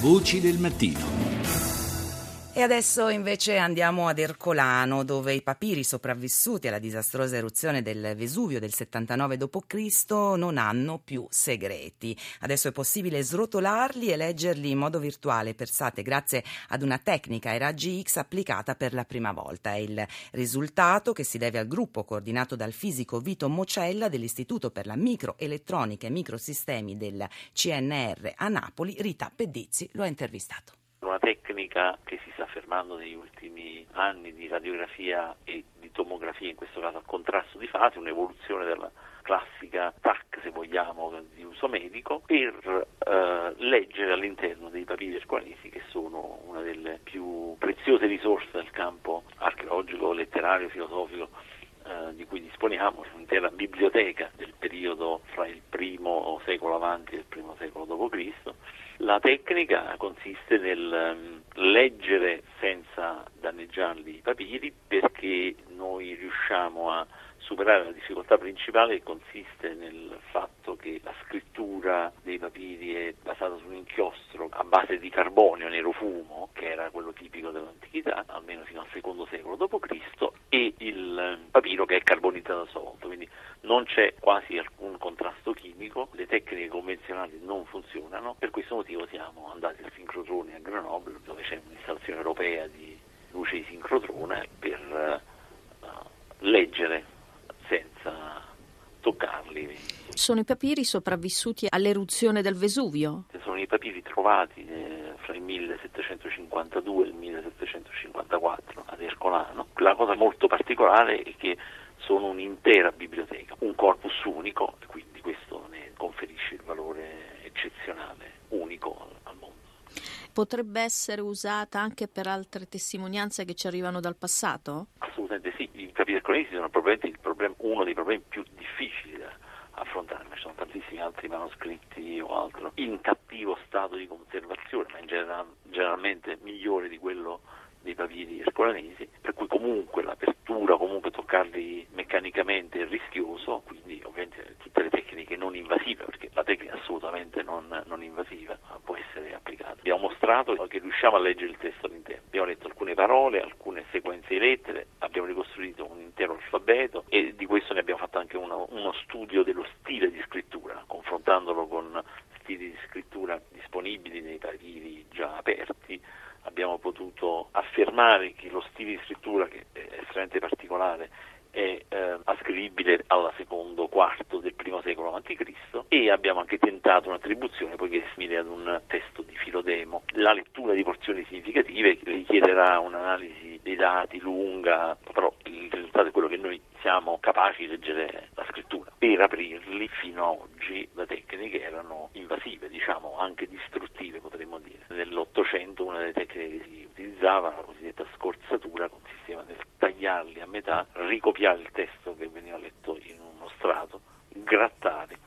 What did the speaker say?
Voci del mattino. E adesso invece andiamo ad Ercolano, dove i papiri sopravvissuti alla disastrosa eruzione del Vesuvio del 79 d.C. non hanno più segreti. Adesso è possibile srotolarli e leggerli in modo virtuale, pensate, grazie ad una tecnica ai raggi X applicata per la prima volta. È il risultato che si deve al gruppo coordinato dal fisico Vito Mocella dell'Istituto per la Microelettronica e Microsistemi del CNR a Napoli. Rita Pedizzi lo ha intervistato una tecnica che si sta affermando negli ultimi anni di radiografia e di tomografia, in questo caso al contrasto di fase, un'evoluzione della classica TAC, se vogliamo, di uso medico, per eh, leggere all'interno dei papiri erquanesi che sono una delle più preziose risorse del campo archeologico, letterario, filosofico eh, di cui disponiamo, un'intera biblioteca del periodo fra il primo secolo avanti e il primo secolo d.C. La tecnica consiste nel um, leggere senza danneggiarli i papiri perché noi riusciamo a superare la difficoltà principale che consiste nel fatto che la scrittura dei papiri è basata su un inchiostro a base di carbonio nero fumo, che era quello tipico dell'antichità, almeno fino al secondo secolo d.C., e il papiro che è carbonizzato a sua volta, quindi non c'è quasi alcun chimico, le tecniche convenzionali non funzionano, per questo motivo siamo andati al sincrotrone a Grenoble, dove c'è un'installazione europea di luce di sincrotrone per uh, leggere senza toccarli. Sono i papiri sopravvissuti all'eruzione del Vesuvio? Sono i papiri trovati eh, fra il 1752 e il 1754 ad Ercolano. La cosa molto particolare è che sono un'intera biblioteca, un corpus unico, e quindi questo ne conferisce il valore eccezionale, unico al mondo. Potrebbe essere usata anche per altre testimonianze che ci arrivano dal passato? Assolutamente sì, i papiri ercolesi sono probabilmente problem, uno dei problemi più difficili da affrontare, ci sono tantissimi altri manoscritti o altro in cattivo stato di conservazione, ma in general, generalmente migliore di quello papiri ercolanesi, per cui comunque l'apertura, comunque toccarli meccanicamente è rischioso, quindi ovviamente tutte le tecniche non invasive, perché la tecnica assolutamente non, non invasiva può essere applicata. Abbiamo mostrato che riusciamo a leggere il testo all'interno, abbiamo letto alcune parole, alcune sequenze di lettere, abbiamo ricostruito un intero alfabeto e di questo ne abbiamo fatto anche uno, uno studio dello stile di scrittura, confrontandolo con stili di scrittura disponibili nei papiri già aperti abbiamo potuto affermare che lo stile di scrittura, che è estremamente particolare, è eh, ascrivibile al secondo quarto del primo secolo a.C. e abbiamo anche tentato un'attribuzione poiché è simile ad un testo di Filodemo. La lettura di porzioni significative richiederà un'analisi dei dati lunga, però siamo capaci di leggere la scrittura. Per aprirli fino ad oggi da tecniche erano invasive, diciamo anche distruttive potremmo dire. Nell'Ottocento una delle tecniche che si utilizzava, la cosiddetta scorzatura, consisteva nel tagliarli a metà, ricopiare il testo che veniva letto in uno strato, grattare